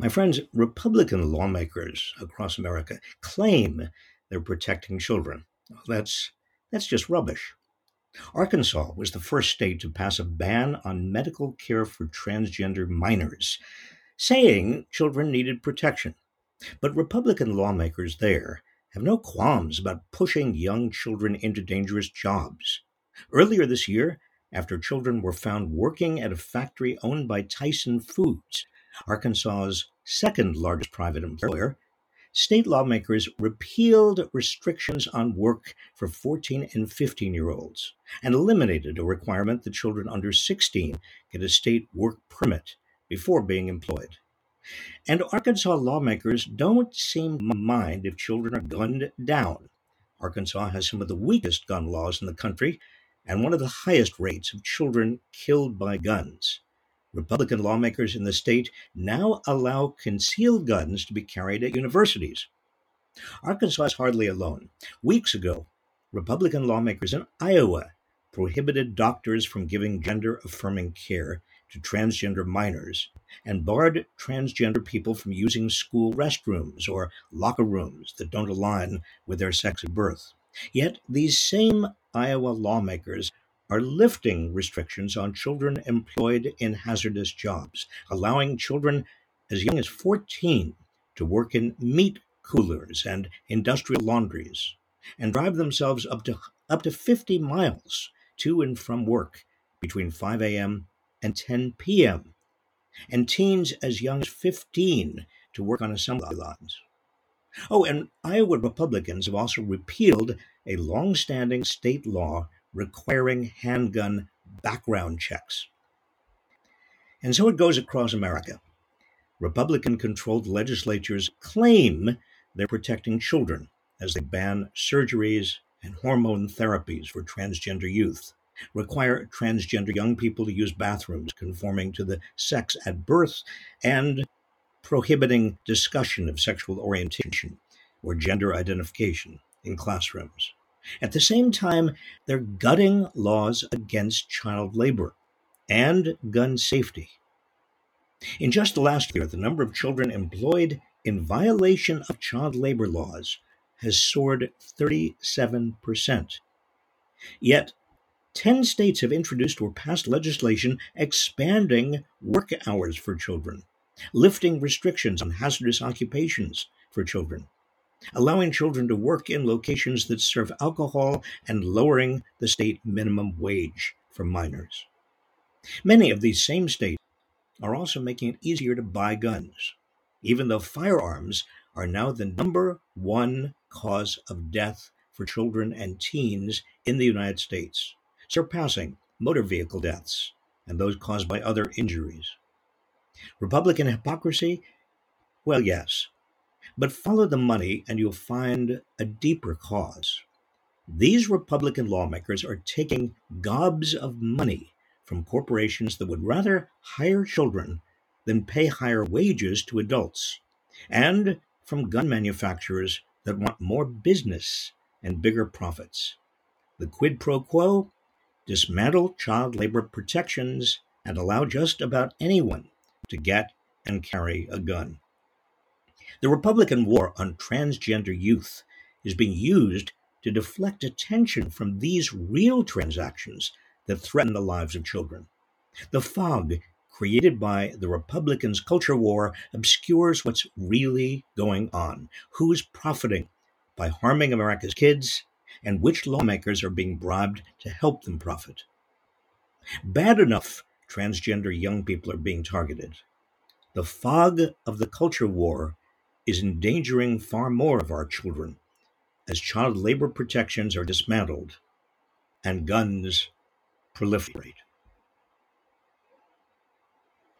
My friends, Republican lawmakers across America claim they're protecting children. That's, that's just rubbish. Arkansas was the first state to pass a ban on medical care for transgender minors, saying children needed protection. But Republican lawmakers there have no qualms about pushing young children into dangerous jobs. Earlier this year, after children were found working at a factory owned by Tyson Foods, Arkansas's second largest private employer, state lawmakers repealed restrictions on work for 14 and 15 year olds and eliminated a requirement that children under 16 get a state work permit before being employed. And Arkansas lawmakers don't seem to mind if children are gunned down. Arkansas has some of the weakest gun laws in the country and one of the highest rates of children killed by guns. Republican lawmakers in the state now allow concealed guns to be carried at universities. Arkansas is hardly alone. Weeks ago, Republican lawmakers in Iowa prohibited doctors from giving gender affirming care to transgender minors and barred transgender people from using school restrooms or locker rooms that don't align with their sex at birth. Yet these same Iowa lawmakers are lifting restrictions on children employed in hazardous jobs, allowing children as young as 14 to work in meat coolers and industrial laundries and drive themselves up to up to 50 miles to and from work between 5 a.m. and 10 p.m. and teens as young as 15 to work on assembly lines. Oh, and Iowa Republicans have also repealed a long-standing state law requiring handgun background checks. And so it goes across America. Republican controlled legislatures claim they're protecting children as they ban surgeries and hormone therapies for transgender youth, require transgender young people to use bathrooms conforming to the sex at birth, and prohibiting discussion of sexual orientation or gender identification in classrooms. At the same time, they're gutting laws against child labor and gun safety. In just the last year, the number of children employed in violation of child labor laws has soared 37%. Yet, 10 states have introduced or passed legislation expanding work hours for children, lifting restrictions on hazardous occupations for children, allowing children to work in locations that serve alcohol, and lowering the state minimum wage for minors. Many of these same states are also making it easier to buy guns, even though firearms are now the number one cause of death for children and teens in the United States, surpassing motor vehicle deaths and those caused by other injuries. Republican hypocrisy? Well, yes, but follow the money and you'll find a deeper cause. These Republican lawmakers are taking gobs of money from corporations that would rather hire children than pay higher wages to adults, and from gun manufacturers that want more business and bigger profits. The quid pro quo dismantle child labor protections and allow just about anyone to get and carry a gun. The Republican war on transgender youth is being used to deflect attention from these real transactions that threaten the lives of children. The fog created by the Republicans' culture war obscures what's really going on, who's profiting by harming America's kids, and which lawmakers are being bribed to help them profit. Bad enough transgender young people are being targeted. The fog of the culture war is endangering far more of our children as child labor protections are dismantled and guns proliferate.